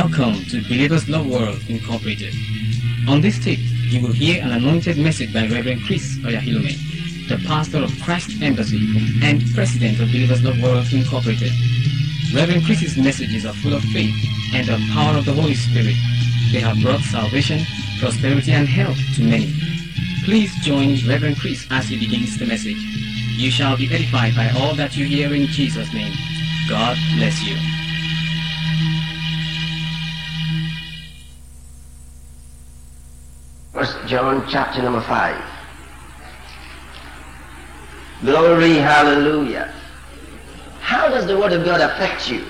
Welcome to Believers Love World Incorporated. On this tape, you will hear an anointed message by Reverend Chris Oyakhilome, the pastor of Christ Embassy and president of Believers Love World Incorporated. Reverend Chris's messages are full of faith and the power of the Holy Spirit. They have brought salvation, prosperity, and health to many. Please join Reverend Chris as he begins the message. You shall be edified by all that you hear in Jesus' name. God bless you. John chapter number 5. Glory, hallelujah. How does the word of God affect you?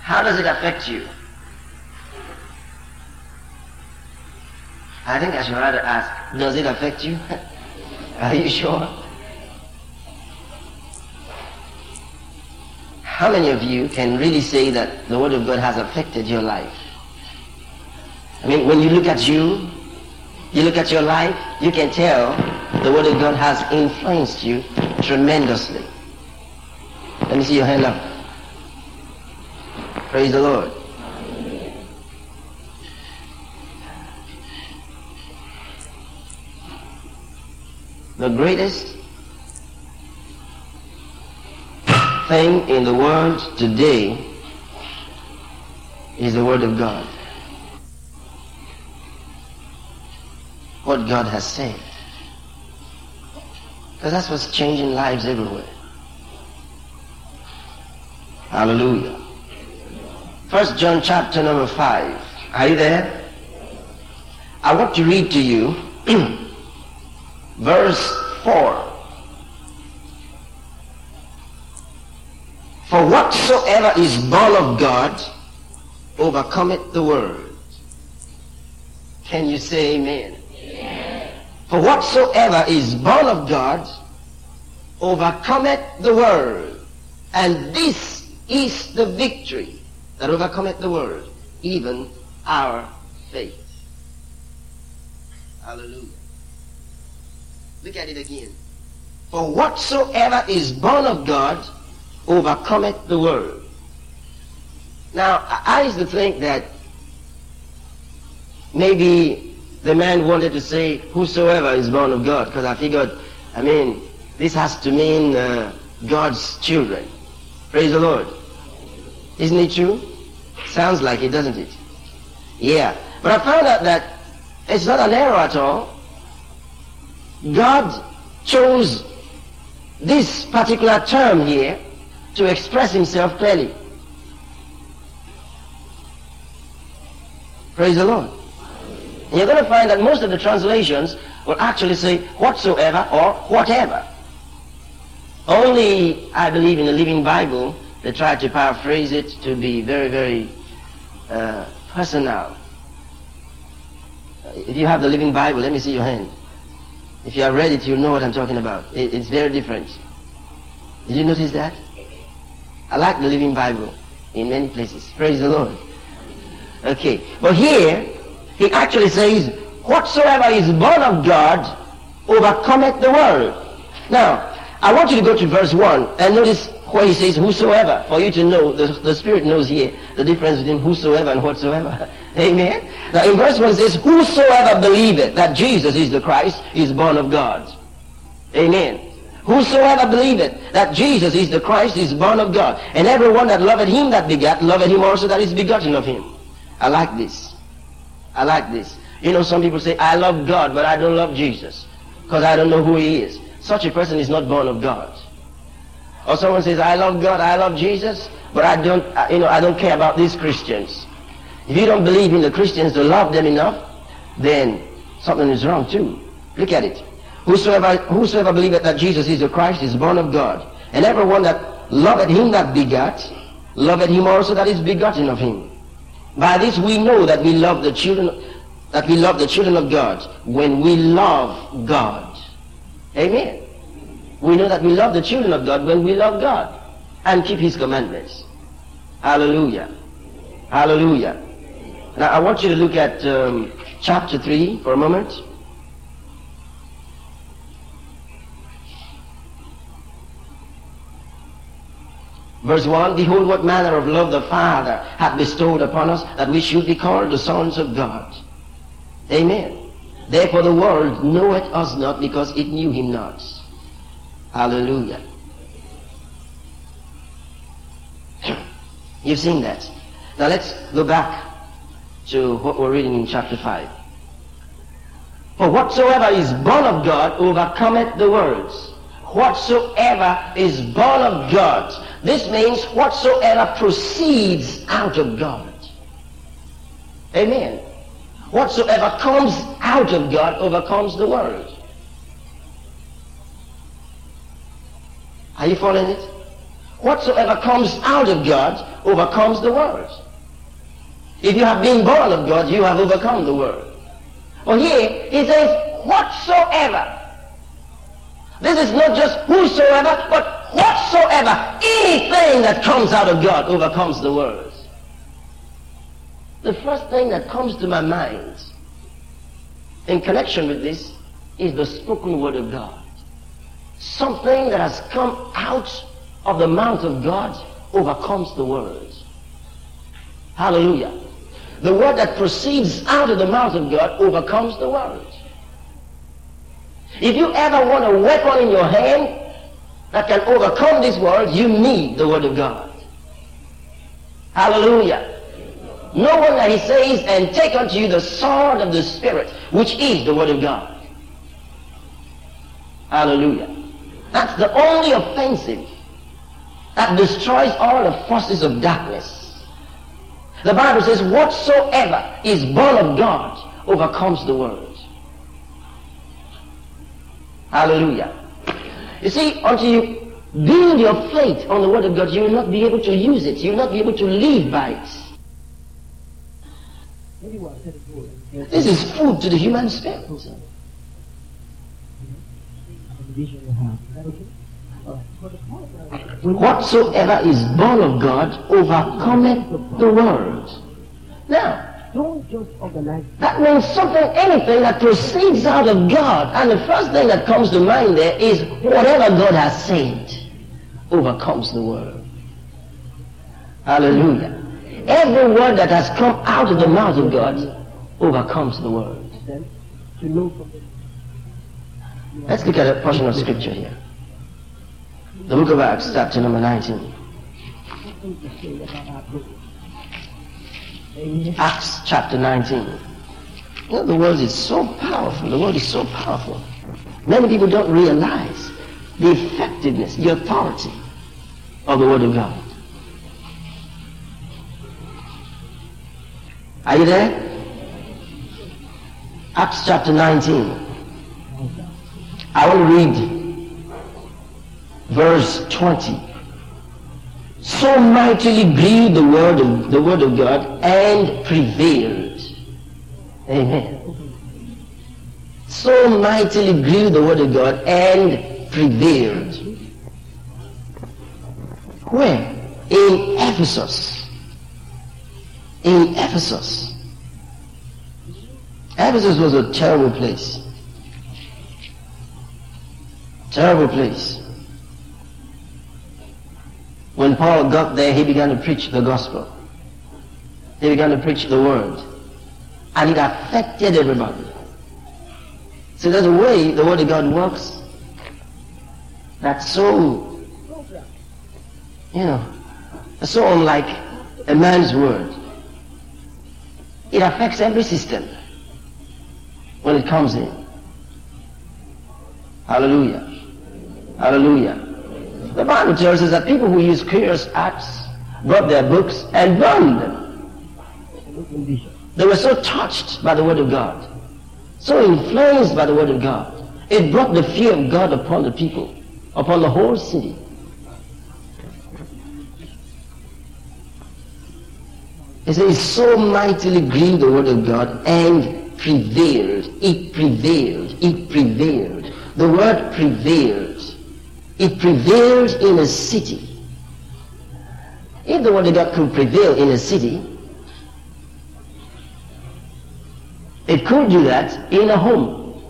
How does it affect you? I think I should rather ask, does it affect you? Are you sure? How many of you can really say that the word of God has affected your life? I mean, when you look at you, you look at your life, you can tell the Word of God has influenced you tremendously. Let me see your hand up. Praise the Lord. The greatest thing in the world today is the Word of God. What God has said. Because that's what's changing lives everywhere. Hallelujah. First John chapter number 5. Are you there? I want to read to you verse 4. For whatsoever is born of God overcometh the world. Can you say amen? For whatsoever is born of God overcometh the world. And this is the victory that overcometh the world, even our faith. Hallelujah. Look at it again. For whatsoever is born of God overcometh the world. Now, I used to think that maybe the man wanted to say, whosoever is born of God, because I figured, I mean, this has to mean uh, God's children. Praise the Lord. Isn't it true? Sounds like it, doesn't it? Yeah. But I found out that it's not an error at all. God chose this particular term here to express himself clearly. Praise the Lord. And you're going to find that most of the translations will actually say whatsoever or whatever. Only, I believe, in the Living Bible, they try to paraphrase it to be very, very uh, personal. If you have the Living Bible, let me see your hand. If you are it, you'll know what I'm talking about. It, it's very different. Did you notice that? I like the Living Bible in many places. Praise the Lord. Okay. But here, he actually says, whatsoever is born of God overcometh the world. Now, I want you to go to verse 1 and notice where he says whosoever, for you to know, the, the Spirit knows here the difference between whosoever and whatsoever. Amen? Now in verse 1 it says, whosoever believeth that Jesus is the Christ is born of God. Amen. Whosoever believeth that Jesus is the Christ is born of God. And everyone that loveth him that begat, loveth him also that is begotten of him. I like this. I like this. You know, some people say, I love God, but I don't love Jesus because I don't know who he is. Such a person is not born of God. Or someone says, I love God, I love Jesus, but I don't, you know, I don't care about these Christians. If you don't believe in the Christians to love them enough, then something is wrong too. Look at it. Whosoever, whosoever believeth that Jesus is the Christ is born of God. And everyone that loveth him that begat, loveth him also that is begotten of him. By this we know that we love the children that we love the children of God when we love God. Amen. We know that we love the children of God when we love God and keep his commandments. Hallelujah. Hallelujah. Now I want you to look at um, chapter 3 for a moment. Verse 1, Behold what manner of love the Father hath bestowed upon us, that we should be called the sons of God. Amen. Therefore the world knoweth us not, because it knew him not. Hallelujah. You've seen that. Now let's go back to what we're reading in chapter 5. For whatsoever is born of God overcometh the world. Whatsoever is born of God. This means whatsoever proceeds out of God. Amen. Whatsoever comes out of God overcomes the world. Are you following it? Whatsoever comes out of God overcomes the world. If you have been born of God, you have overcome the world. Well, here he says, whatsoever. This is not just whosoever, but whatsoever. Anything that comes out of God overcomes the world. The first thing that comes to my mind in connection with this is the spoken word of God. Something that has come out of the mouth of God overcomes the word. Hallelujah. The word that proceeds out of the mouth of God overcomes the word. If you ever want a weapon in your hand that can overcome this world, you need the word of God. Hallelujah. No that he says, and take unto you the sword of the Spirit, which is the word of God. Hallelujah. That's the only offensive that destroys all the forces of darkness. The Bible says, whatsoever is born of God overcomes the world. Hallelujah. You see, until you build your faith on the Word of God, you will not be able to use it. You will not be able to live by it. This is food to the human spirit. Whatsoever is born of God overcometh the world. Now, that means something, anything that proceeds out of God. And the first thing that comes to mind there is whatever God has said overcomes the world. Hallelujah. Every word that has come out of the mouth of God overcomes the world. Let's look at a portion of scripture here. The book of Acts, chapter number 19. Acts chapter 19. You know, the word is so powerful. The word is so powerful. Many people don't realize the effectiveness, the authority of the word of God. Are you there? Acts chapter 19. I will read verse 20. So mightily grew the word of the word of God and prevailed. Amen. So mightily grew the word of God and prevailed. Where? In Ephesus. In Ephesus. Ephesus was a terrible place. Terrible place. When Paul got there, he began to preach the gospel. He began to preach the word. And it affected everybody. So there's a way the word of God works that's so, you know, so unlike a man's word. It affects every system when it comes in. Hallelujah. Hallelujah. The Bible tells us that people who use curious acts brought their books and burned them. They were so touched by the Word of God, so influenced by the Word of God. It brought the fear of God upon the people, upon the whole city. It says, so mightily grieved the Word of God and prevailed. It prevailed. It prevailed. The word prevailed. It prevailed in a city. If the word of God could prevail in a city, it could do that in a home.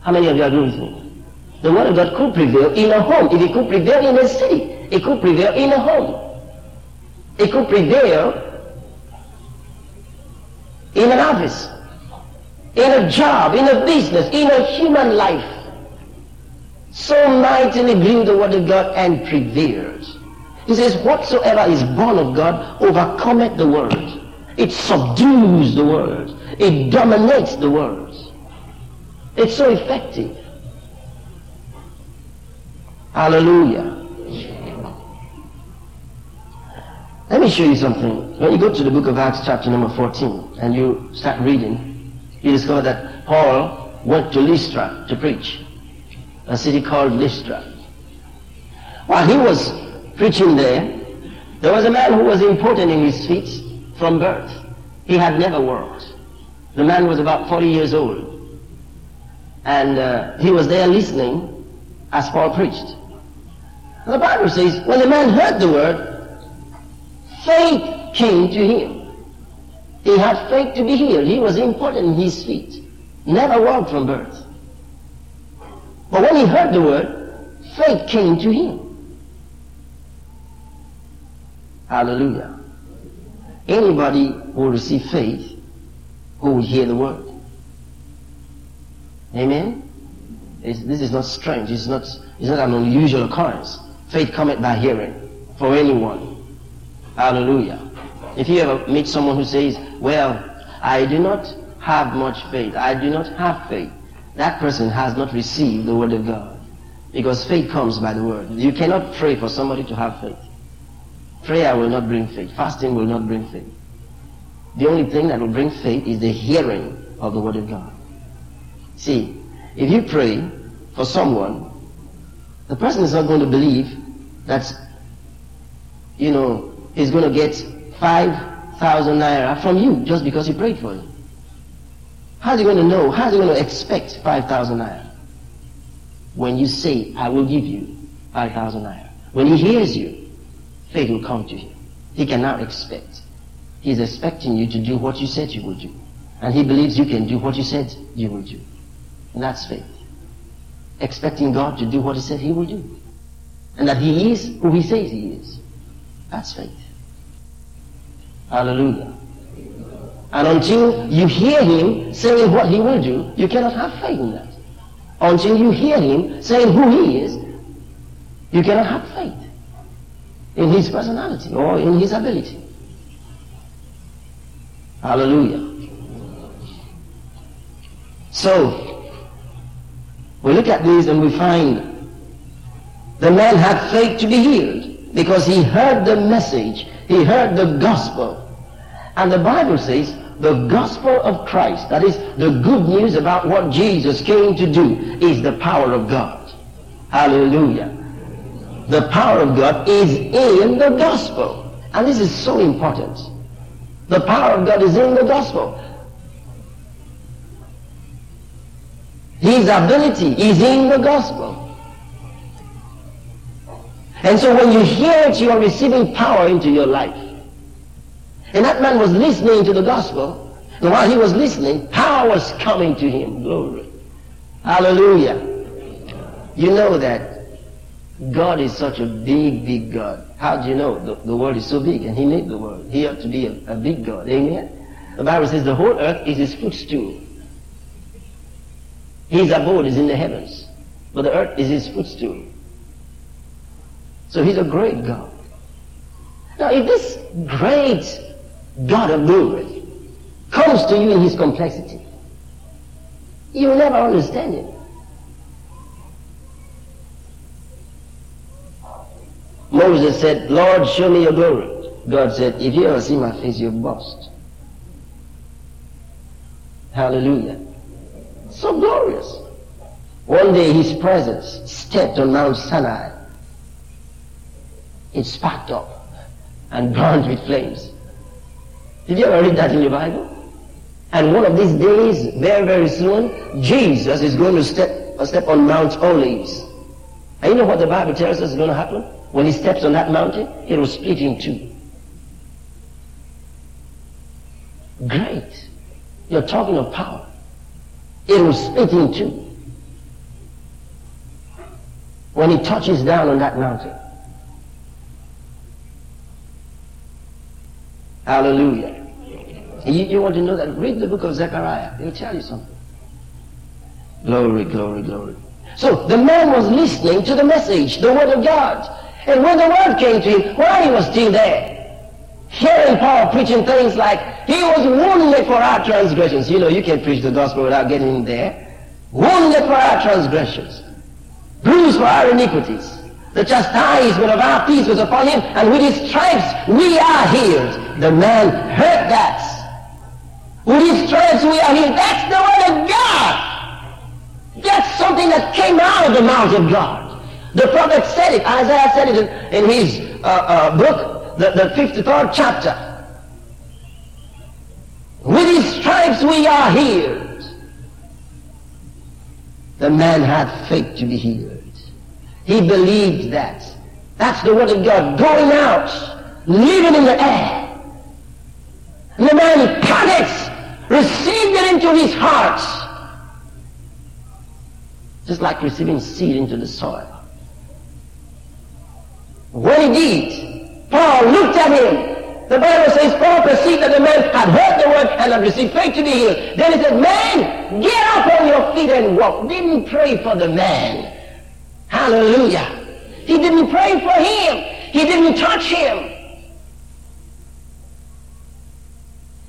How many of you agree with me? The word of God could prevail in a home. If it could prevail in a city, It could prevail in a home. It could prevail in an office, in a job, in a business, in a human life. So mightily grew the word of God and prevailed. He says, whatsoever is born of God overcometh the world. It subdues the world. It dominates the world. It's so effective. Hallelujah. Let me show you something. When you go to the book of Acts chapter number 14 and you start reading, you discover that Paul went to Lystra to preach, a city called Lystra. While he was preaching there, there was a man who was important in his feet from birth. He had never worked. The man was about 40 years old. And uh, he was there listening as Paul preached. The Bible says, when the man heard the word, Faith came to him. He had faith to be healed. He was important in his feet. Never walked from birth. But when he heard the word, faith came to him. Hallelujah. Anybody will receive faith who will hear the word. Amen? It's, this is not strange. It's not, it's not an unusual occurrence. Faith cometh by hearing for anyone. Hallelujah. If you ever meet someone who says, well, I do not have much faith, I do not have faith, that person has not received the word of God. Because faith comes by the word. You cannot pray for somebody to have faith. Prayer will not bring faith. Fasting will not bring faith. The only thing that will bring faith is the hearing of the word of God. See, if you pray for someone, the person is not going to believe that, you know, he's going to get 5,000 naira from you just because he prayed for you. How's he going to know? How's he going to expect 5,000 naira? When you say, I will give you 5,000 naira. When he hears you, faith will come to him. He cannot expect. He's expecting you to do what you said you would do. And he believes you can do what you said you will do. And that's faith. Expecting God to do what he said he will do. And that he is who he says he is. That's faith. Hallelujah. And until you hear him saying what he will do, you cannot have faith in that. Until you hear him saying who he is, you cannot have faith in his personality or in his ability. Hallelujah. So, we look at these and we find the man had faith to be healed because he heard the message, he heard the gospel, and the Bible says the gospel of Christ, that is the good news about what Jesus came to do, is the power of God. Hallelujah. The power of God is in the gospel. And this is so important. The power of God is in the gospel. His ability is in the gospel. And so when you hear it, you are receiving power into your life. And that man was listening to the gospel. And while he was listening, power was coming to him. Glory. Hallelujah. You know that God is such a big, big God. How do you know? The, the world is so big and he made the world. He ought to be a, a big God. Amen? The Bible says the whole earth is his footstool. His abode is in the heavens. But the earth is his footstool. So he's a great God. Now if this great God of glory comes to you in his complexity. You will never understand it. Moses said, Lord, show me your glory. God said, if you ever see my face, you'll bust. Hallelujah. So glorious. One day his presence stepped on Mount Sinai. It sparked up and burned with flames. Did you ever read that in your Bible? And one of these days, very, very soon, Jesus is going to step, uh, step on Mount Olives. And you know what the Bible tells us is going to happen? When he steps on that mountain, it will split in two. Great. You're talking of power. It will split in two. When he touches down on that mountain. Hallelujah. You, you want to know that? Read the book of Zechariah. It'll tell you something. Glory, glory, glory. So the man was listening to the message, the word of God. And when the word came to him, while he was still there, hearing Paul preaching things like, he was wounded for our transgressions. You know, you can't preach the gospel without getting in there. Wounded for our transgressions. Bruised for our iniquities. The chastisement of our peace was upon him, and with his stripes we are healed. The man heard that. With his stripes we are healed. That's the word of God. That's something that came out of the mouth of God. The prophet said it. Isaiah said it in, in his uh, uh, book, the, the 53rd chapter. With his stripes we are healed. The man had faith to be healed. He believed that. That's the word of God going out, living in the air. The man caught it, received it into his heart just like receiving seed into the soil. When he did, Paul looked at him. The Bible says Paul perceived that the man had heard the word and had received faith to be healed. Then he said, man, get up on your feet and walk. Didn't pray for the man. Hallelujah. He didn't pray for him. He didn't touch him.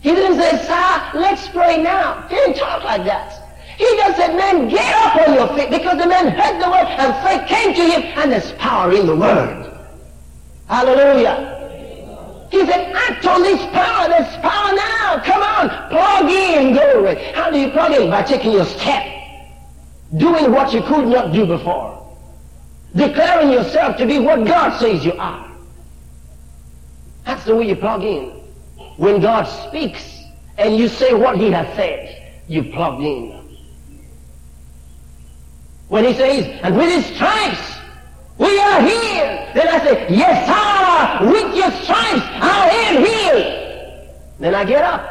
He didn't say, sir, let's pray now. He didn't talk like that. He just said, man, get up on your feet because the man heard the word and faith came to him and there's power in the word. Hallelujah. He said, act on this power. There's power now. Come on. Plug in. Glory. How do you plug in? By taking your step. Doing what you could not do before. Declaring yourself to be what God says you are. That's the way you plug in. When God speaks and you say what he has said, you plug in. When he says, and with his stripes, we are healed. Then I say, yes, sir, with your stripes, I am healed. Then I get up.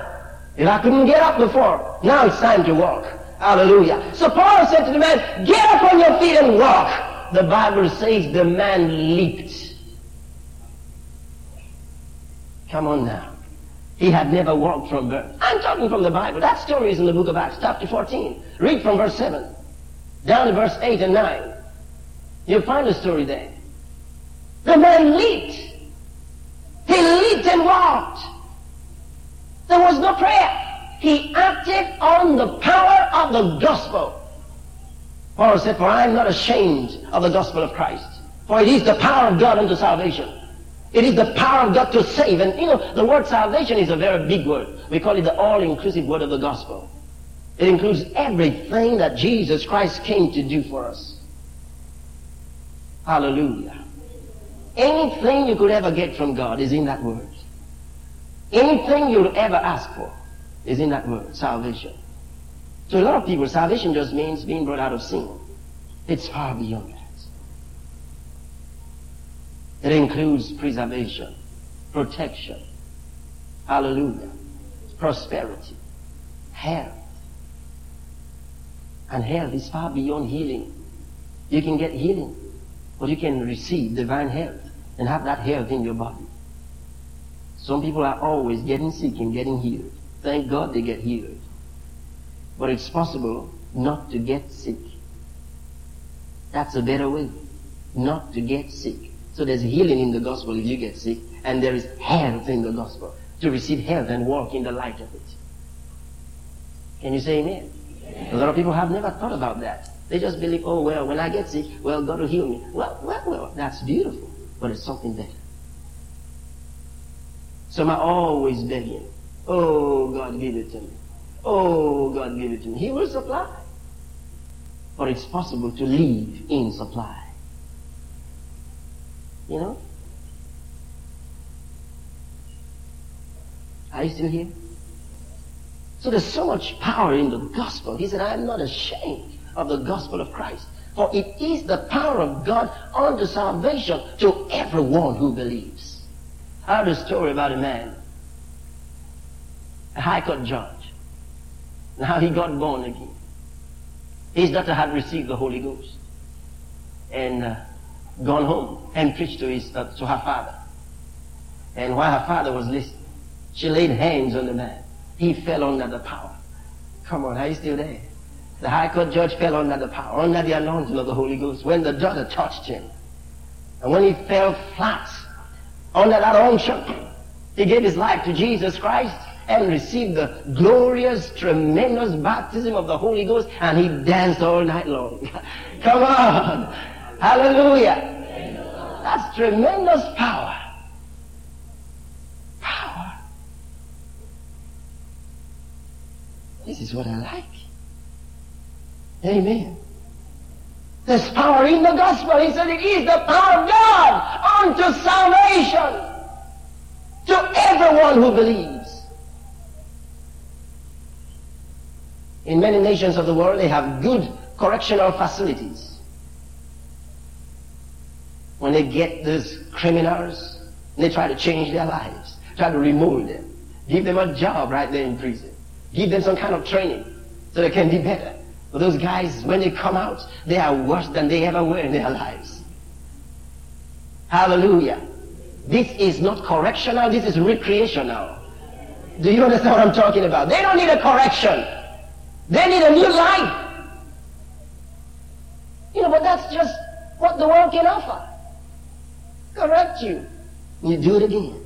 If I couldn't get up before, now it's time to walk. Hallelujah. So Paul said to the man, get up on your feet and walk. The Bible says the man leaped. Come on now. He had never walked from birth. I'm talking from the Bible. That story is in the book of Acts, chapter 14. Read from verse 7 down to verse 8 and 9. You'll find the story there. The man leaped. He leaped and walked. There was no prayer. He acted on the power of the gospel. Paul said, For I am not ashamed of the gospel of Christ. For it is the power of God unto salvation. It is the power of God to save. And you know, the word salvation is a very big word. We call it the all-inclusive word of the gospel. It includes everything that Jesus Christ came to do for us. Hallelujah. Anything you could ever get from God is in that word. Anything you'll ever ask for is in that word, salvation. So a lot of people, salvation just means being brought out of sin. It's far beyond. It includes preservation, protection, hallelujah, prosperity, health, and health is far beyond healing. You can get healing, but you can receive divine health and have that health in your body. Some people are always getting sick and getting healed. Thank God they get healed. But it's possible not to get sick. That's a better way. Not to get sick. So there's healing in the gospel if you get sick, and there is health in the gospel to receive health and walk in the light of it. Can you say amen? A lot of people have never thought about that. They just believe, oh, well, when I get sick, well, God will heal me. Well, well, well, that's beautiful, but it's something better. Some are always begging, oh, God, give it to me. Oh, God, give it to me. He will supply. But it's possible to live in supply. You know? Are you still here? So there's so much power in the gospel. He said, I am not ashamed of the gospel of Christ. For it is the power of God unto salvation to everyone who believes. I heard a story about a man, a high court judge, and how he got born again. His daughter had received the Holy Ghost and uh, gone home and preached to, his, uh, to her father. And while her father was listening, She laid hands on the man. He fell under the power. Come on, are you still there? The High Court judge fell under the power, under the anointing of the Holy Ghost when the daughter touched him. And when he fell flat under that unction, he gave his life to Jesus Christ and received the glorious, tremendous baptism of the Holy Ghost, and he danced all night long. Come on! Hallelujah! That's tremendous power. Power. This is what I like. Amen. There's power in the gospel. He said it is the power of God unto salvation to everyone who believes. In many nations of the world, they have good correctional facilities. When they get those criminals, they try to change their lives, try to remold them, give them a job right there in prison, give them some kind of training so they can be better. But those guys, when they come out, they are worse than they ever were in their lives. Hallelujah. This is not correctional, this is recreational. Do you understand what I'm talking about? They don't need a correction. They need a new life. You know, but that's just what the world can offer. Correct you. You do it again.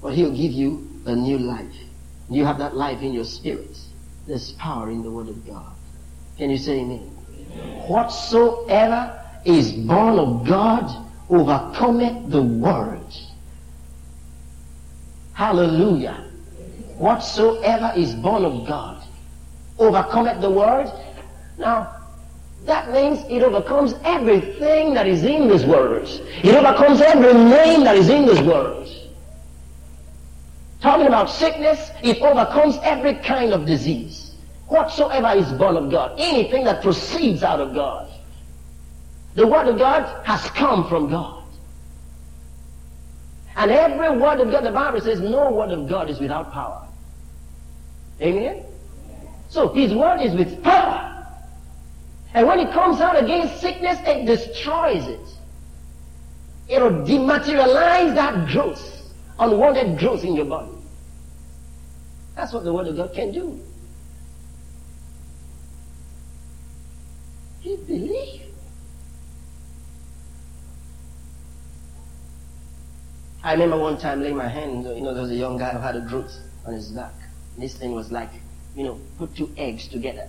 But he'll give you a new life. You have that life in your spirit. There's power in the Word of God. Can you say amen? Whatsoever is born of God overcometh the world. Hallelujah. Whatsoever is born of God overcometh the world. Now, that means it overcomes everything that is in this world. It overcomes every name that is in this world. Talking about sickness, it overcomes every kind of disease. Whatsoever is born of God, anything that proceeds out of God. The Word of God has come from God. And every word of God, the Bible says, no word of God is without power. Amen? So His Word is with power. And when it comes out against sickness, it destroys it. It'll dematerialize that growth unwanted growth in your body. That's what the Word of God can do. You believe. I remember one time laying my hand, you know, there was a young guy who had a growth on his back. This thing was like, you know, put two eggs together.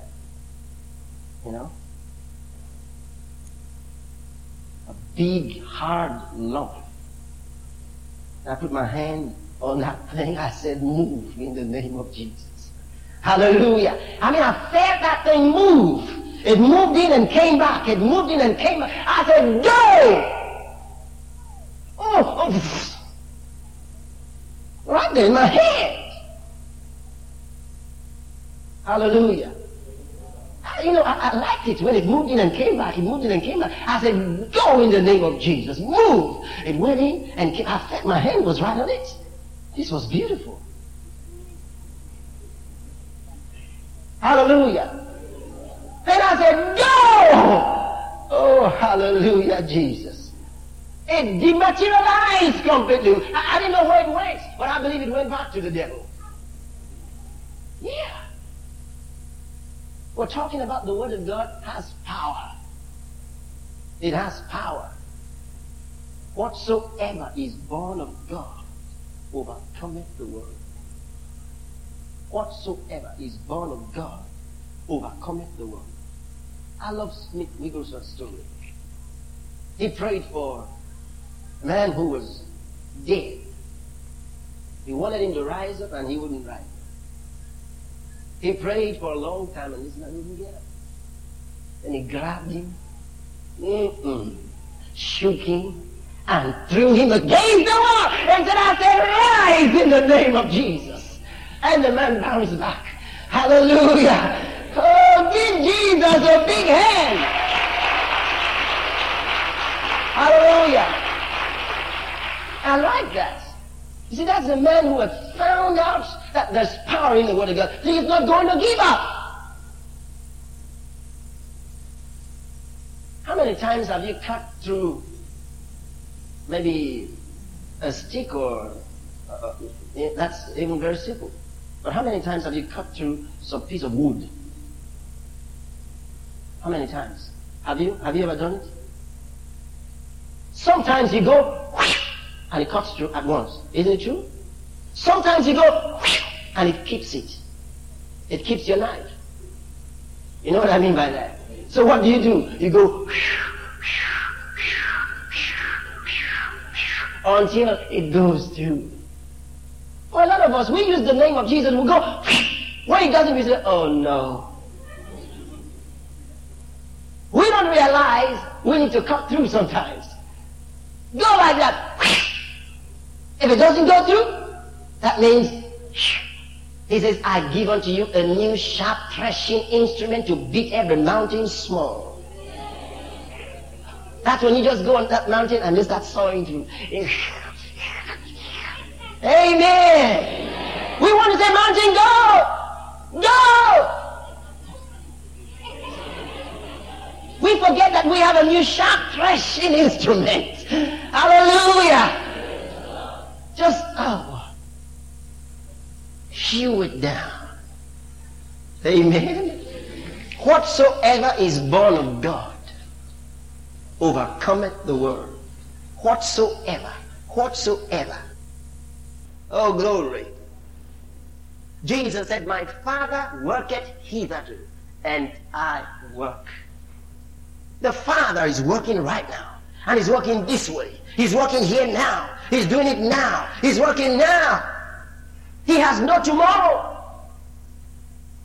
You know? A big, hard lump. I put my hand on that thing. I said, move in the name of Jesus. Hallelujah. I mean, I felt that thing move. It moved in and came back. It moved in and came back. I said, go! Oh, oh. right there in my head. Hallelujah you know, I, I, liked it when it moved in and came back. It moved in and came back. I said, go in the name of Jesus. Move. It went in and came, I felt my hand was right on it. This was beautiful. Hallelujah. Then I said, go. Oh, hallelujah, Jesus. It dematerialized completely. I, I didn't know where it went, but I believe it went back to the devil. Yeah. We're talking about the Word of God has power. It has power. Whatsoever is born of God overcometh the world. Whatsoever is born of God overcometh the world. I love Smith Wigglesworth's story. He prayed for a man who was dead. He wanted him to rise up and he wouldn't rise. He prayed for a long time and this man wouldn't get up. Then he grabbed him, mm-mm, shook him, and threw him against the wall and said, I say, rise in the name of Jesus. And the man bounced back. Hallelujah. Oh, give Jesus a big hand. Hallelujah. I like that. You see, that's a man who has found out that there's power in the Word of God. He's not going to give up. How many times have you cut through maybe a stick or uh, that's even very simple. But how many times have you cut through some piece of wood? How many times? Have you? Have you ever done it? Sometimes you go and it cuts through at once. Isn't it true? Sometimes you go and it keeps it. It keeps your knife. You know what I mean by that? So what do you do? You go until it goes through. For a lot of us, we use the name of Jesus, we go, when it doesn't, we say, oh no. We don't realize we need to cut through sometimes. Go like that. If it doesn't go through, that means he says, I give unto you a new sharp threshing instrument to beat every mountain small. That's when you just go on that mountain and just start sawing through. Amen. We want to say, mountain, go! Go! We forget that we have a new sharp threshing instrument. Hallelujah. Just, oh, hew it down. Amen. Whatsoever is born of God overcometh the world. Whatsoever, whatsoever. Oh, glory. Jesus said, My Father worketh hitherto, and I work. The Father is working right now. And he's working this way. He's working here now. He's doing it now. He's working now. He has no tomorrow.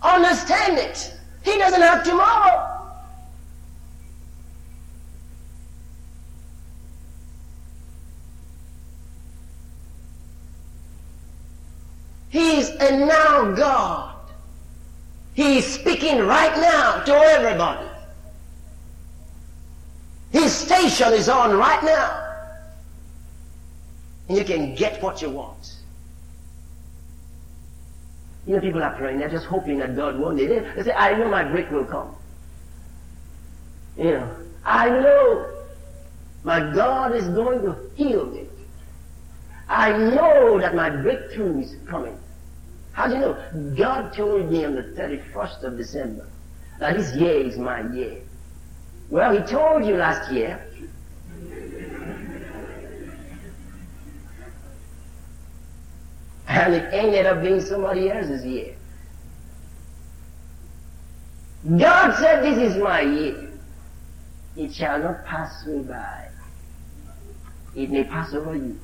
Understand it. He doesn't have tomorrow. He is a now God. He is speaking right now to everybody. His station is on right now. And you can get what you want. You know, people are praying, they're just hoping that God one day, they say, I know my break will come. You know, I know my God is going to heal me. I know that my breakthrough is coming. How do you know? God told me on the 31st of December that this year is my year. Well, he told you last year. And it ended up being somebody else's year. God said, This is my year. It shall not pass me by. It may pass over you.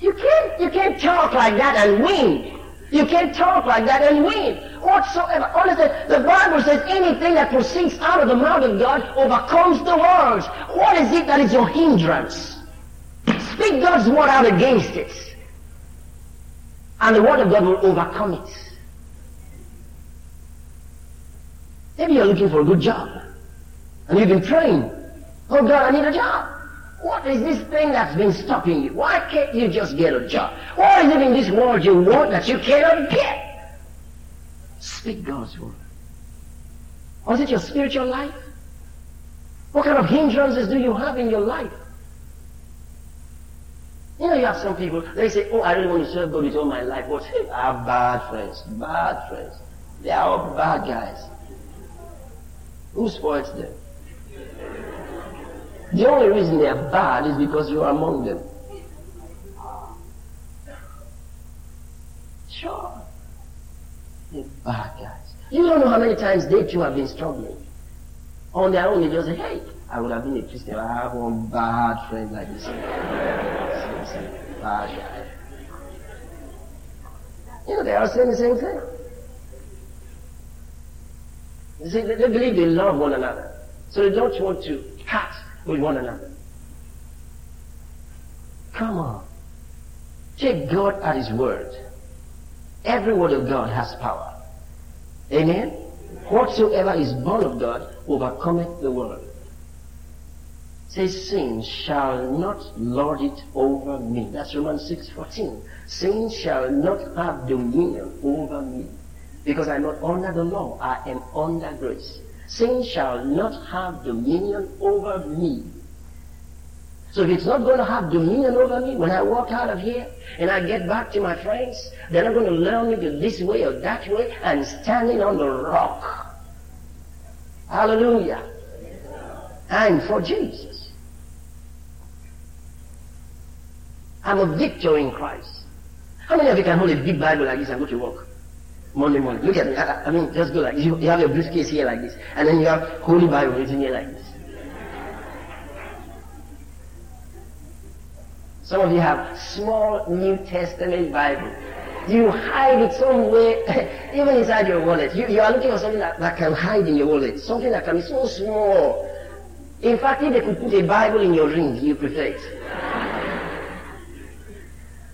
You can't, you can't talk like that and win. You can't talk like that and win. Whatsoever. Honestly, the Bible says anything that proceeds out of the mouth of God overcomes the world. What is it that is your hindrance? Speak God's word out against it. And the word of God will overcome it. Maybe you're looking for a good job. And you've been praying. Oh God, I need a job. What is this thing that's been stopping you? Why can't you just get a job? What is it in this world you want that you cannot get? Speak God's word. Or is it your spiritual life? What kind of hindrances do you have in your life? You know, you have some people, they say, oh, I really want to serve God with all my life. I have bad friends, bad friends. They are all bad guys. Who spoils them? The only reason they are bad is because you are among them. Sure. They're bad guys. You don't know how many times they too have been struggling. On their own, they just say, hey, I would have been a Christian. I have one bad friend like this. bad guy. You know, they are saying the same thing. They, say, they believe they love one another. So they don't want to cut with one another. Come on. Take God at His word. Every word of God has power. Amen? Whatsoever is born of God overcometh the world. Say, sin shall not lord it over me. That's Romans 6.14. Sin shall not have dominion over me. Because I'm not under the law. I am under grace. sin shall not have dominion over me. So if it's not going to have dominion over me when I walk out of here and I get back to my friends, they're not going to learn me to this way or that way and standing on the rock. Hallelujah. I'm for Jesus. I'm a victor in Christ. How many of you can hold a big Bible like this and go to work? Monday morning. Look at me. I, I mean, just go like this. You, you have your briefcase here like this. And then you have Holy Bible written here like this. Some of you have small New Testament Bible. You hide it somewhere, even inside your wallet. You, you are looking for something that, that can hide in your wallet. Something that can be so small. In fact, if they could put a Bible in your ring, you prefer it.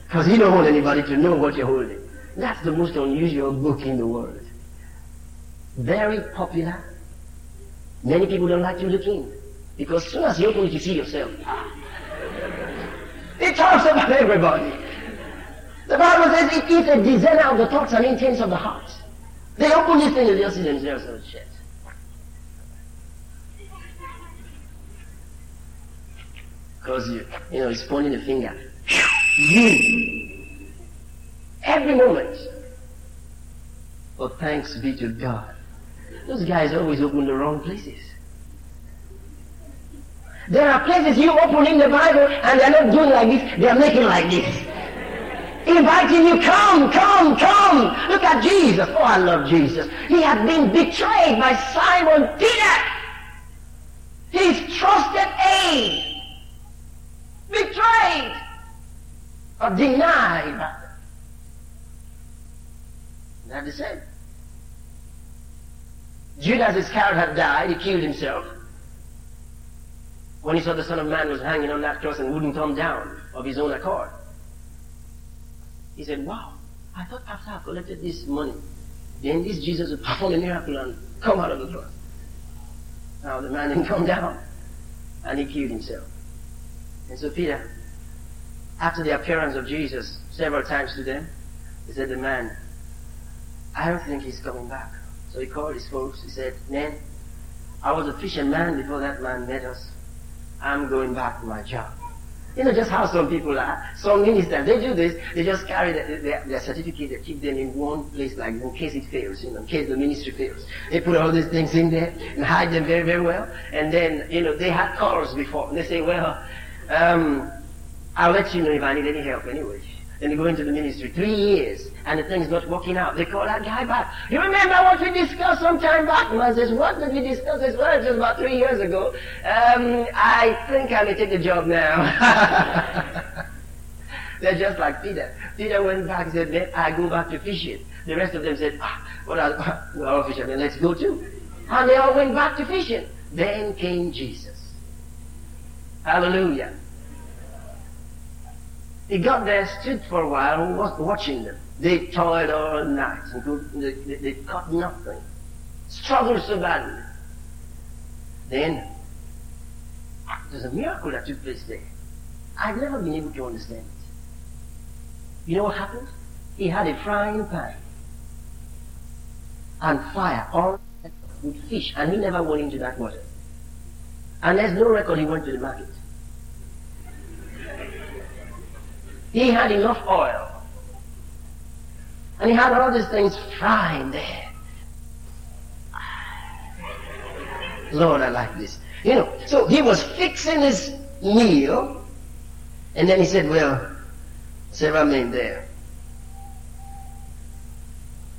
Because you don't want anybody to know what you're holding. That's the most unusual book in the world. Very popular. Many people don't like to look in. Because as soon as you open it, you see yourself. It talks about everybody. The Bible says it is a designer of the thoughts and intents of the heart. They open this thing and they'll see themselves on shit. Because you, you know, he's pointing the finger. You. Every moment. But thanks be to God. Those guys always open the wrong places. There are places you open in the Bible and they're not doing like this, they're making like this. Inviting you, come, come, come. Look at Jesus. Oh, I love Jesus. He had been betrayed by Simon Peter. His trusted aide. Betrayed. Or denied. They're the same. Judas Iscariot had died. He killed himself when he saw the Son of Man was hanging on that cross and wouldn't come down of his own accord. He said, Wow, I thought after I collected this money, then this Jesus would perform a miracle and come out of the cross. Now the man didn't come down and he killed himself. And so Peter, after the appearance of Jesus several times to them, he said, The man, I don't think he's coming back. So he called his folks. He said, Man, I was a fisherman before that man met us. I'm going back to my job. You know just how some people are. Some ministers, they do this. They just carry the, their, their certificate. They keep them in one place, like in case it fails, you know, in case the ministry fails. They put all these things in there and hide them very, very well. And then, you know, they had calls before. And they say, well, um, I'll let you know if I need any help anyway. Then they go into the ministry three years and the thing's not working out. They call that guy back. You remember what we discussed some time back? And says, what did we discuss? This well, just about three years ago. Um, I think I may take the job now. They're just like Peter. Peter went back and said, I go back to fishing. The rest of them said, ah, well, I, we're all fishermen, let's go too. And they all went back to fishing. Then came Jesus. Hallelujah. He got there, stood for a while, and was watching them. They toiled all night and could, they, they, they caught nothing. Struggled so badly. Then, there's a miracle that took place there. I've never been able to understand it. You know what happened? He had a frying pan and fire all with fish, and he never went into that water. And there's no record he went to the market. He had enough oil. And he had all these things frying there. Lord, I like this. You know, so he was fixing his meal, and then he said, well, Sarah men there.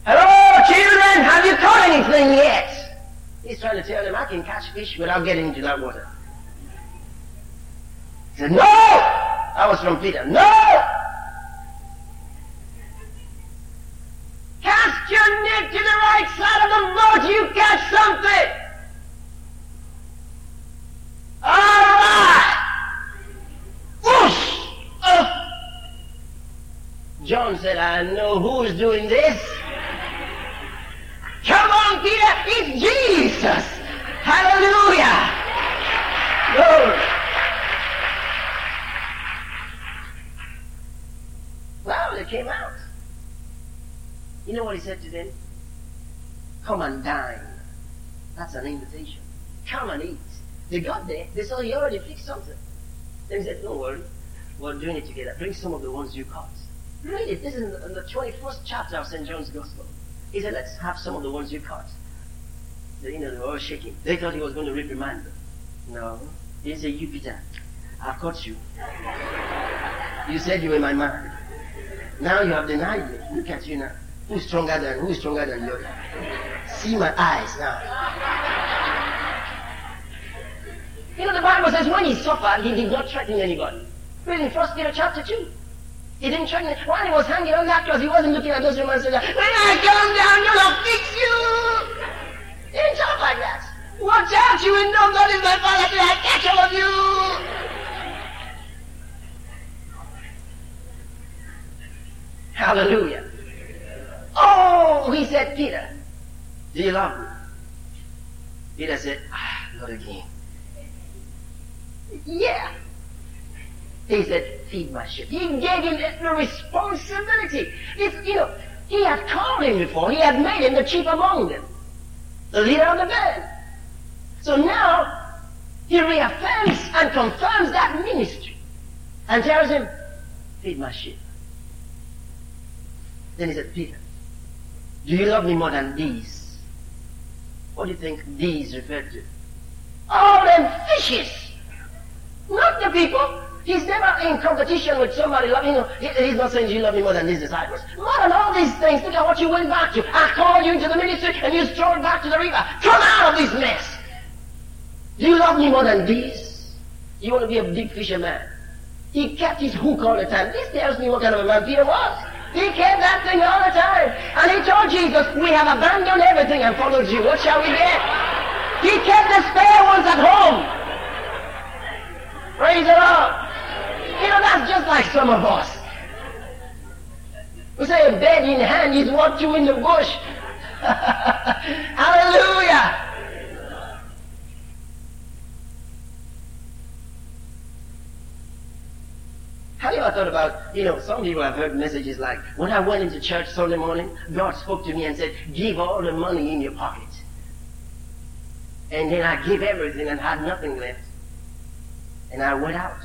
Hello, children, have you caught anything yet? He's trying to tell them, I can catch fish without getting into that water. He said, no! That was from Peter. No! Cast your net to the right side of the boat, you catch something! Alright! Whoosh! Oh. John said, I know who's doing this. Come on, Peter, it's Jesus! Hallelujah! Glory! Well, they came out. Come and dine. That's an invitation. Come and eat. They got there. They saw he already fixed something. Then he said, don't worry. We're doing it together. Bring some of the ones you caught. Read it. This is in the, 21st chapter of St. John's Gospel. He said, let's have some of the ones you caught. They, you know, they were all shaking. They thought he was going to reprimand them. No. He said, you, Peter, I caught you. You said you were my man. Now you have denied me. Look at you now. Who's stronger than who's stronger than you? See my eyes now. You know the Bible says when he suffered, he did not threaten anybody. Read in First Peter chapter two. He didn't threaten. While he was hanging on that cross, he wasn't looking at those Romans and said, When I come down, you'll fix you. He didn't talk like that. Watch out, you will know God is my father till I catch all of you. Hallelujah. Oh, he said, Peter, do you love me? Peter said, ah, not again. Yeah. He said, feed my sheep. He gave him the responsibility. It's, you know, he had called him before. He had made him the chief among them. The leader of the band. So now, he reaffirms and confirms that ministry. And tells him, feed my sheep. Then he said, Peter, do you love me more than these? What do you think these referred to? All them fishes! Not the people. He's never in competition with somebody. You know, he, he's not saying you love me more than these disciples. More than all these things. Look at what you went back to. I called you into the ministry and you strode back to the river. Come out of this mess. Do you love me more than these? You want to be a big fisherman. He kept his hook all the time. This tells me what kind of a man Peter was. He kept that thing all the time. And he told Jesus, we have abandoned everything and followed you. What shall we get? He kept the spare ones at home. Praise the Lord. You know, that's just like some of us. We say a bed in hand is what you in the bush. Hallelujah. Have you thought about, you know, some people have heard messages like, when I went into church Sunday morning, God spoke to me and said, give all the money in your pocket. And then I gave everything and had nothing left. And I went out.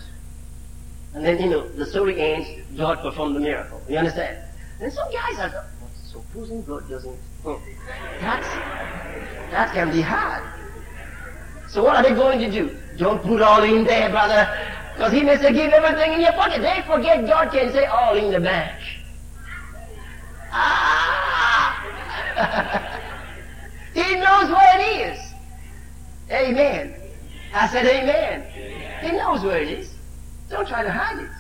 And then, you know, the story ends, God performed the miracle. You understand? And some guys are, supposing God doesn't, oh, that's, that can be hard. So what are they going to do? Don't put all in there, brother. Because he may say, give everything in your pocket. They forget God can say, all in the bank. Ah! he knows where it is. Amen. I said amen. He knows where it is. Don't try to hide it.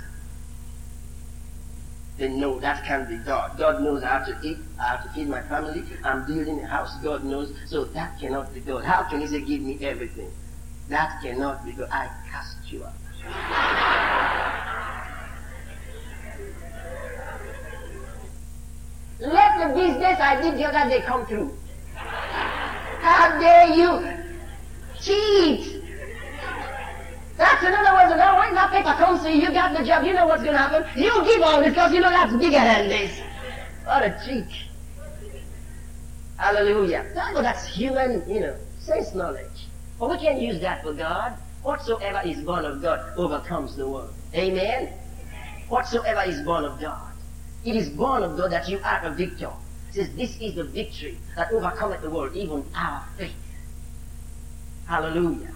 Then no, that can't be God. God knows I have to eat, I have to feed my family, I'm building a house, God knows. So that cannot be God. How can he say, give me everything? That cannot be God. I cast you out. Let the business I did the other day come through. How dare you cheat? That's another way to know when that paper comes to you, you got the job, you know what's going to happen. You give all this because you know that's bigger than this. What a cheat. Hallelujah. that's human, you know, sense knowledge. But we can't use that for God. Whatsoever is born of God overcomes the world. Amen? Whatsoever is born of God. It is born of God that you are a victor. It says, this is the victory that overcometh the world, even our faith. Hallelujah.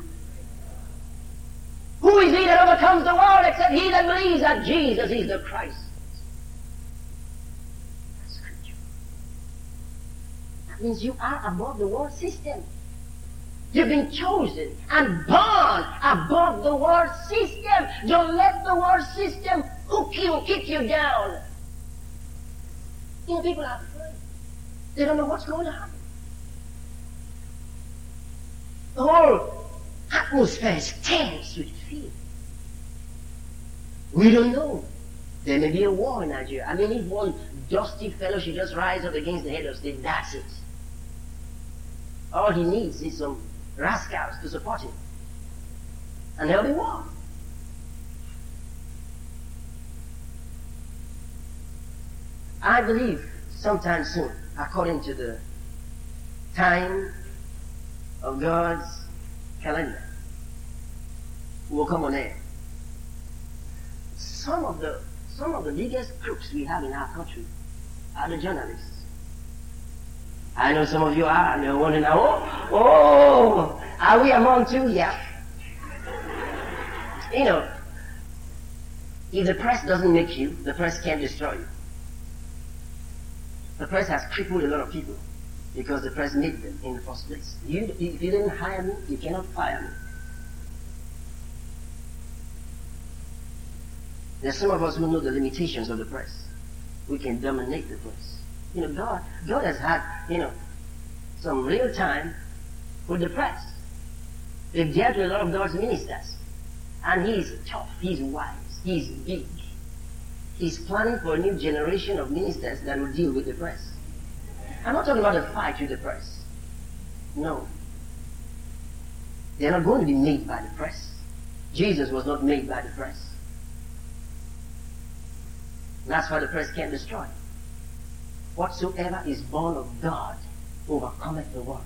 Who is he that overcomes the world except he that believes that Jesus is the Christ? Scripture. That means you are above the world system. You've been chosen and born above the world system. Don't let the world system hook you, kick you down. You know, people are afraid. They don't know what's going to happen. The whole atmosphere is tense with fear. We don't know. There may be a war in Nigeria. I mean, if one dusty fellow should just rise up against the head of state, that's it. All he needs is some rascals to support him. And there'll be war. I believe sometime soon, according to the time of God's calendar will come on air. Some of the some of the biggest crooks we have in our country are the journalists. I know some of you are, and you're wondering, oh, oh, are we among two? Yeah. You know, if the press doesn't make you, the press can't destroy you. The press has crippled a lot of people because the press made them in the first place. You, if you didn't hire me, you cannot fire me. There's some of us who know the limitations of the press. We can dominate the press. You know, God, God has had, you know, some real time with the press. They've dealt with a lot of God's ministers. And he's tough, he's wise, he's big. He's planning for a new generation of ministers that will deal with the press. I'm not talking about a fight with the press. No. They're not going to be made by the press. Jesus was not made by the press. That's why the press can't destroy. Whatsoever is born of God overcometh the world.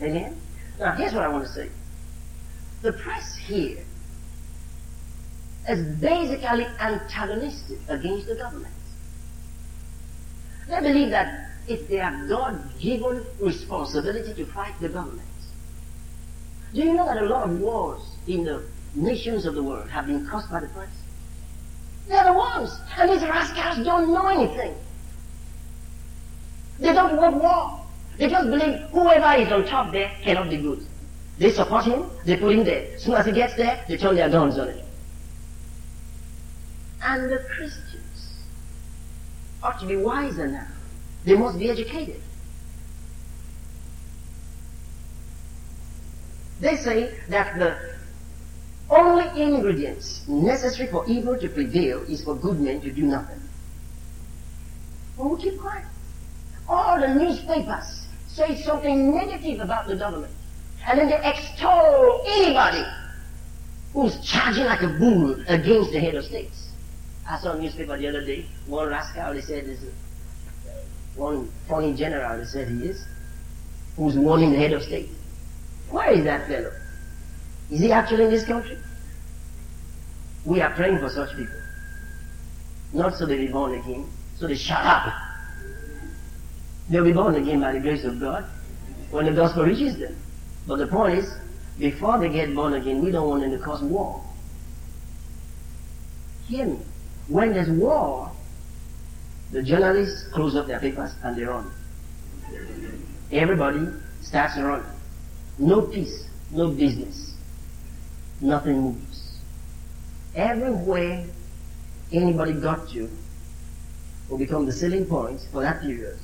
Amen? Now, here's what I want to say. The press here is basically antagonistic against the government. They believe that it's their God-given responsibility to fight the government. Do you know that a lot of wars in the nations of the world have been caused by the press? They're the ones. And these rascals don't know anything. They don't want war. They just believe whoever is on top there cannot be good. They support him, they put him there. As soon as he gets there, they turn their guns on him. And the Christians ought to be wiser now. They must be educated. They say that the only ingredients necessary for evil to prevail is for good men to do nothing. Well, we keep quiet. All the newspapers say something negative about the government. And then they extol anybody who's charging like a bull against the head of states. I saw a newspaper the other day. One rascal, they said, is one foreign general, they said he is, who's warning the head of state. Where is that fellow? Is he actually in this country? We are praying for such people. Not so they be born again, so they shut up. They'll be born again by the grace of God when the gospel reaches them. But the point is, before they get born again, we don't want them to cause war. Hear me. When there's war, the journalists close up their papers and they run. Everybody starts running. No peace, no business. Nothing moves. Everywhere anybody got to will become the selling point for that period.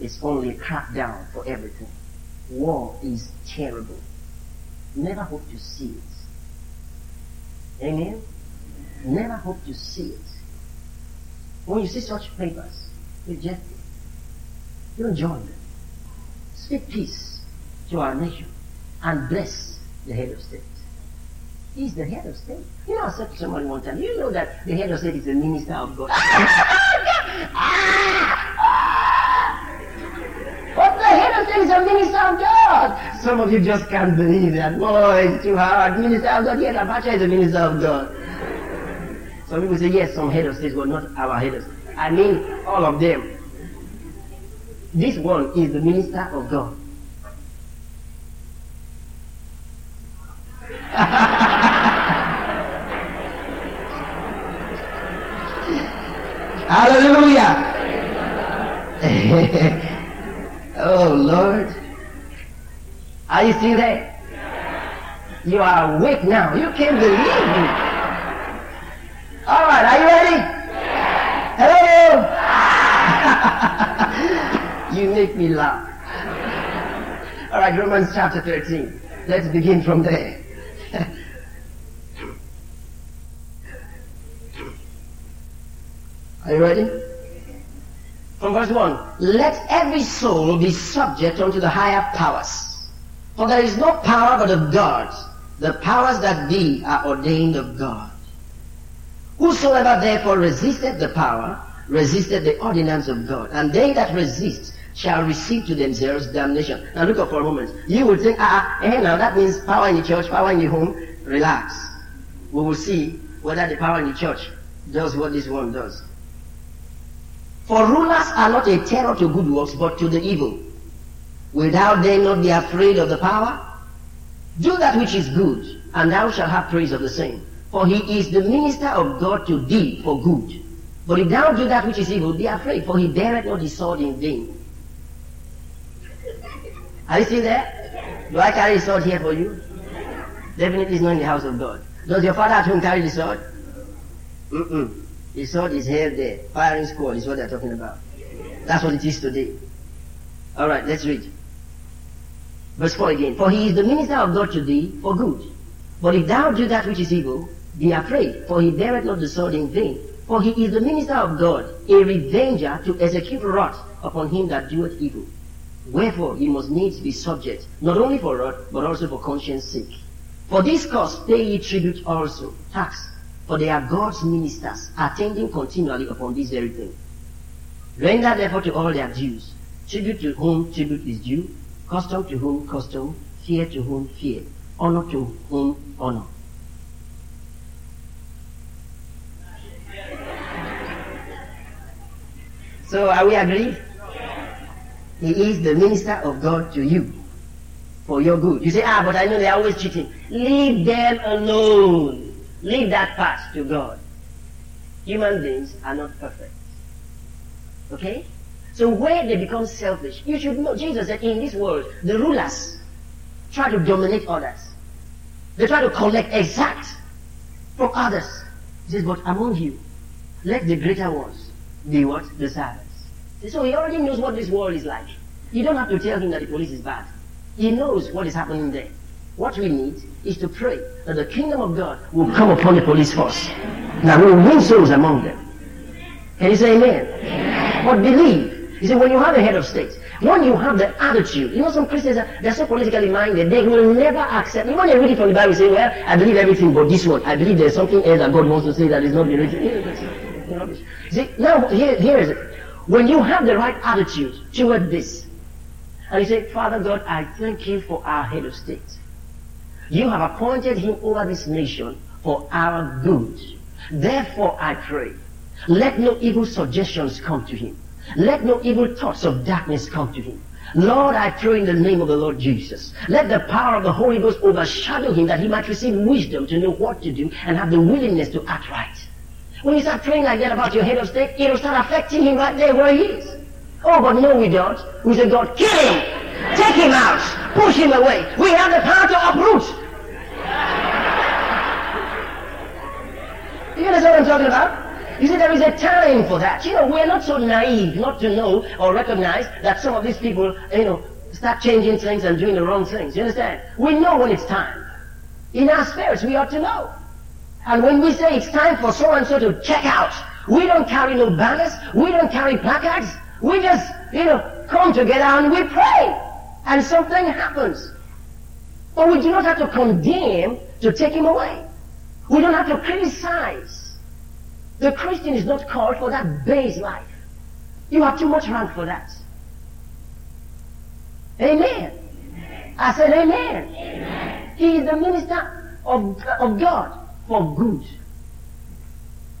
It's only a crackdown for everything. War is terrible. Never hope to see it. Amen? Never hope to see it. When you see such papers, reject. You don't join them. Speak peace to our nation and bless the head of state. He's the head of state. You know, I said to somebody one time, you know that the head of state is the minister of God. Ah! But the head of state is a minister of God. Some of you just can't believe that. Boy, it's too hard. Minister of God. Yes, Abacha is a minister of God. Some people say, yes, some head of states, but not our head of. I mean, all of them. This one is the minister of God. Hallelujah. oh Lord. Are you still there? You are awake now. You can't believe me. All right, are you ready? Hello. you make me laugh. All right, Romans chapter 13. Let's begin from there. Are you ready? From verse 1. Let every soul be subject unto the higher powers. For there is no power but of God. The powers that be are ordained of God. Whosoever therefore resisteth the power, resisteth the ordinance of God. And they that resist shall receive to themselves damnation. Now look up for a moment. You will think, ah, ah eh, now that means power in the church, power in the home. Relax. We will see whether the power in the church does what this one does. For rulers are not a terror to good works, but to the evil. Will thou then not be afraid of the power? Do that which is good, and thou shalt have praise of the same. For he is the minister of God to thee for good. But if thou do that which is evil, be afraid, for he beareth not his sword in vain. Are you still there? Do I carry a sword here for you? Definitely it's not in the house of God. Does your father at home carry the sword? Mm-mm. The sword is held there. Firing squad is what they're talking about. That's what it is today. Alright, let's read. Verse 4 again. For he is the minister of God to thee for good. But if thou do that which is evil, be afraid, for he beareth not the sword in vain. For he is the minister of God, a revenger to execute wrath upon him that doeth evil. Wherefore he must needs be subject, not only for wrath, but also for conscience sake. For this cause pay ye tribute also, tax, for they are God's ministers, attending continually upon this very thing. Render therefore to all their dues, tribute to whom tribute is due, custom to whom custom, fear to whom fear, honor to whom honor. So are we agreed? He is the minister of God to you for your good. You say, ah, but I know they're always cheating. Leave them alone. Leave that part to God. Human beings are not perfect. Okay? So where they become selfish, you should know, Jesus said, in this world, the rulers try to dominate others. They try to collect exact from others. He says, but among you, let the greater ones be what? The servants. So he already knows what this world is like. You don't have to tell him that the police is bad. He knows what is happening there. What we need is to pray that the kingdom of God will come upon the police force. Now we will win souls among them. Can you say amen? amen? But believe. You see, when you have a head of state, when you have the attitude, you know some Christians, are, they're so politically minded, they will never accept. Even when they read it from the Bible, say, well, I believe everything but this one. I believe there's something else that God wants to say that is not been written. See, now, here, here is it. When you have the right attitude toward this, and you say, Father God, I thank you for our head of state. You have appointed him over this nation for our good. Therefore, I pray, let no evil suggestions come to him. Let no evil thoughts of darkness come to him. Lord, I pray in the name of the Lord Jesus. Let the power of the Holy Ghost overshadow him that he might receive wisdom to know what to do and have the willingness to act right. When you start praying like that about your head of state, it'll start affecting him right there where he is. Oh, but no, we don't. We say, God, kill him. Take him out. Push him away. We have the power to uproot. You understand what I'm talking about? You see, there is a time for that. You know, we're not so naive not to know or recognize that some of these people, you know, start changing things and doing the wrong things. You understand? We know when it's time. In our spirits, we ought to know. And when we say it's time for so and so to check out, we don't carry no banners, we don't carry placards, we just, you know, come together and we pray. And something happens. But we do not have to condemn to take him away. We don't have to criticize. The Christian is not called for that base life. You have too much rank for that. Amen. I said amen. amen. He is the minister of, of God for good.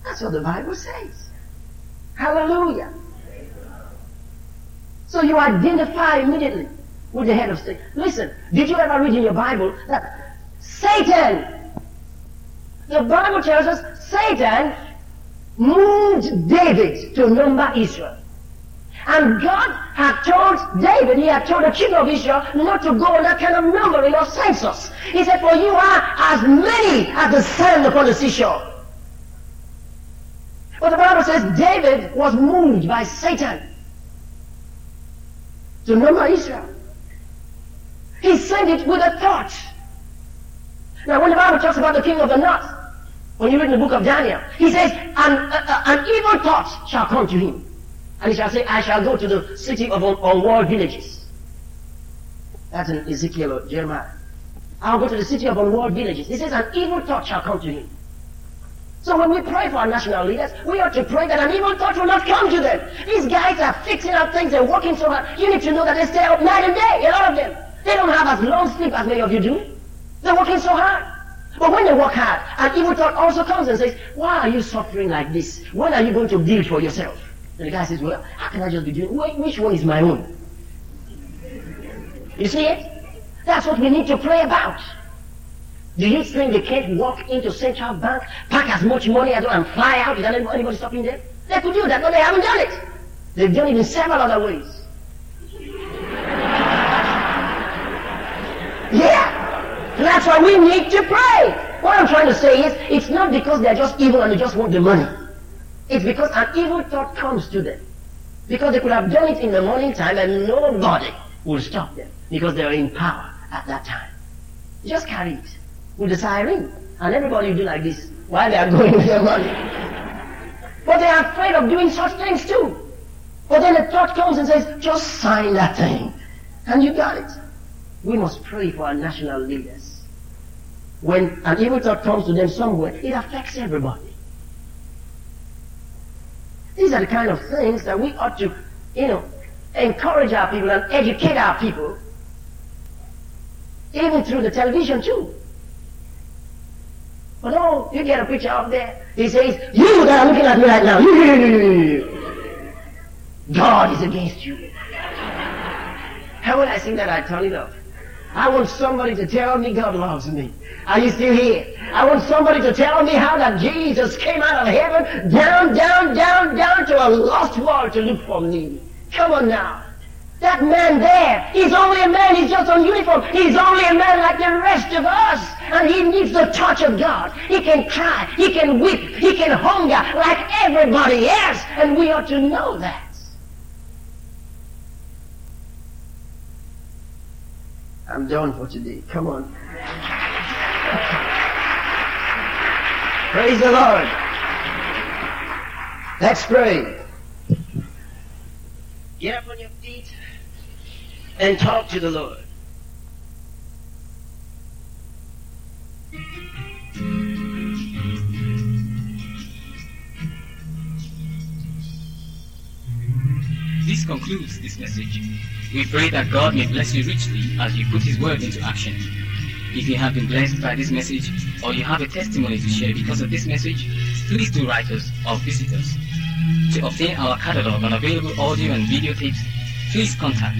That's what the Bible says. Hallelujah. So you identify immediately with the head of state. Listen, did you ever read in your Bible that Satan, the Bible tells us Satan moved David to number Israel. And God had told David, he had told the king of Israel not to go on that kind of numbering or census. He said, for you are as many as the sand upon the seashore. But the Bible says David was moved by Satan to number Israel. He sent it with a thought. Now when the Bible talks about the king of the north, when you read the book of Daniel, he says, an, uh, an evil thought shall come to him. And he shall say, I shall go to the city of unwalled villages. That's in Ezekiel or Jeremiah. I'll go to the city of unwalled villages. He says, an evil thought shall come to him. So when we pray for our national leaders, we ought to pray that an evil thought will not come to them. These guys are fixing up things, they're working so hard. You need to know that they stay up night and day, a lot of them. They don't have as long sleep as many of you do. They're working so hard. But when they work hard, an evil thought also comes and says, why are you suffering like this? When are you going to build for yourself? And the guy says, well, how can I just be doing, which one is my own? You see it? That's what we need to pray about. Do you think they can't walk into Central Bank, pack as much money as well, and fly out without anybody stopping them? They could do that, but they haven't done it. They've done it in several other ways. Yeah. That's why we need to pray. What I'm trying to say is, it's not because they're just evil and they just want the money. It's because an evil thought comes to them. Because they could have done it in the morning time and nobody will stop them because they're in power at that time. Just carry it with the siren and everybody will do like this while they are going with their money. But they are afraid of doing such things too. But then the thought comes and says, just sign that thing. And you got it. We must pray for our national leaders. When an evil thought comes to them somewhere, it affects everybody. These are the kind of things that we ought to, you know, encourage our people and educate our people, even through the television too. But oh, you get a picture up there. He says, you that are looking at me right now, God is against you. How when I sing that, I turn it off. I want somebody to tell me God loves me. Are you still here? I want somebody to tell me how that Jesus came out of heaven, down, down, down, down to a lost world to look for me. Come on now. That man there, he's only a man, he's just on uniform. He's only a man like the rest of us. And he needs the touch of God. He can cry, he can weep, he can hunger like everybody else. And we ought to know that. I'm done for today. Come on. Praise the Lord. Let's pray. Get up on your feet and talk to the Lord. This concludes this message. We pray that God may bless you richly as you put His word into action. If you have been blessed by this message or you have a testimony to share because of this message, please do write us or visit us. To obtain our catalog and available audio and video tapes, please contact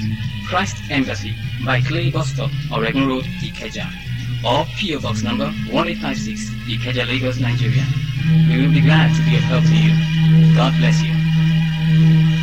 Christ Embassy by Clay Bus Stop, Oregun Road, Ikeja, or PO Box number 1856, Ikeja, Lagos, Nigeria. We will be glad to be of help to you. God bless you.